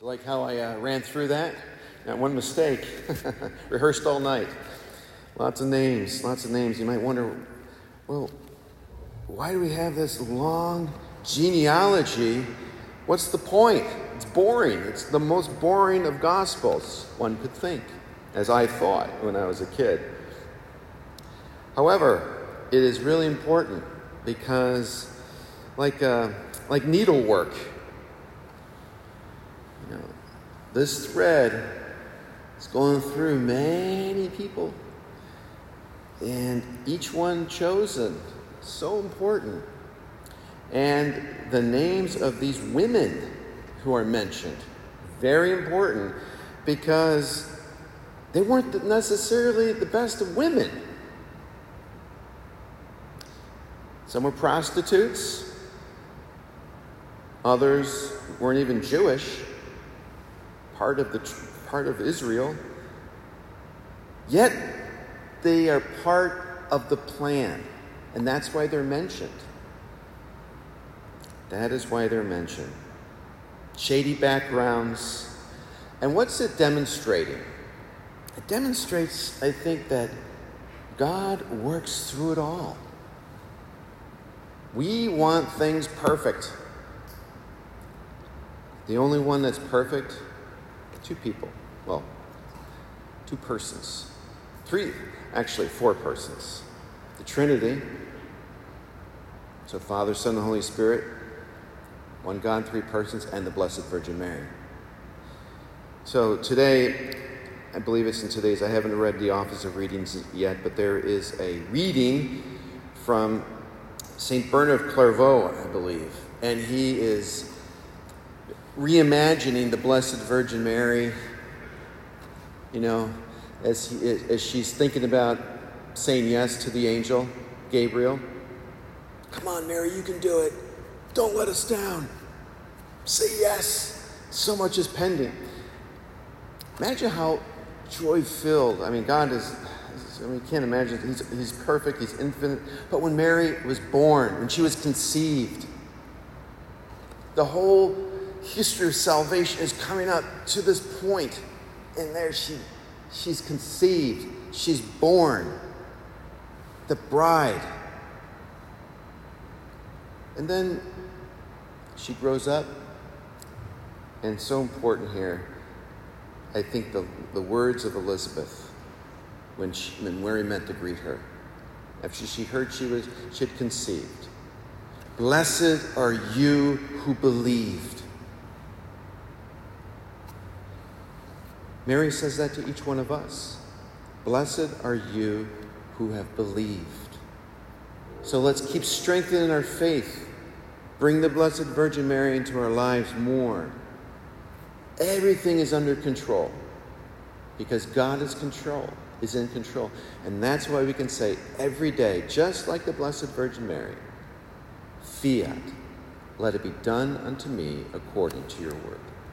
Like how I uh, ran through that? Not one mistake. Rehearsed all night. Lots of names, lots of names. You might wonder, well, why do we have this long genealogy? What's the point? It's boring. It's the most boring of gospels, one could think, as I thought when I was a kid. However, it is really important because, like, uh, like needlework, you know, this thread is going through many people, and each one chosen, so important. And the names of these women who are mentioned, very important because they weren't necessarily the best of women. Some were prostitutes, others weren't even Jewish, part of, the, part of Israel. Yet they are part of the plan, and that's why they're mentioned. That is why they're mentioned. Shady backgrounds. And what's it demonstrating? It demonstrates, I think, that God works through it all. We want things perfect. The only one that's perfect, two people. Well, two persons. Three, actually, four persons. The Trinity. So, Father, Son, and Holy Spirit, one God, three persons, and the Blessed Virgin Mary. So, today, I believe it's in today's, I haven't read the Office of Readings yet, but there is a reading from St. Bernard of Clairvaux, I believe, and he is reimagining the Blessed Virgin Mary, you know, as, as she's thinking about saying yes to the angel, Gabriel. Come on, Mary, you can do it. Don't let us down. Say yes. So much is pending. Imagine how joy filled. I mean, God is I mean, you can't imagine. He's, he's perfect, he's infinite. But when Mary was born, when she was conceived, the whole history of salvation is coming up to this point. And there she, she's conceived, she's born, the bride. And then she grows up, and so important here, I think the, the words of Elizabeth when, she, when Mary meant to greet her. After she heard she, was, she had conceived. Blessed are you who believed. Mary says that to each one of us. Blessed are you who have believed. So let's keep strengthening our faith. Bring the Blessed Virgin Mary into our lives more. Everything is under control because God is control is in control. And that's why we can say every day, just like the Blessed Virgin Mary, fiat, let it be done unto me according to your word.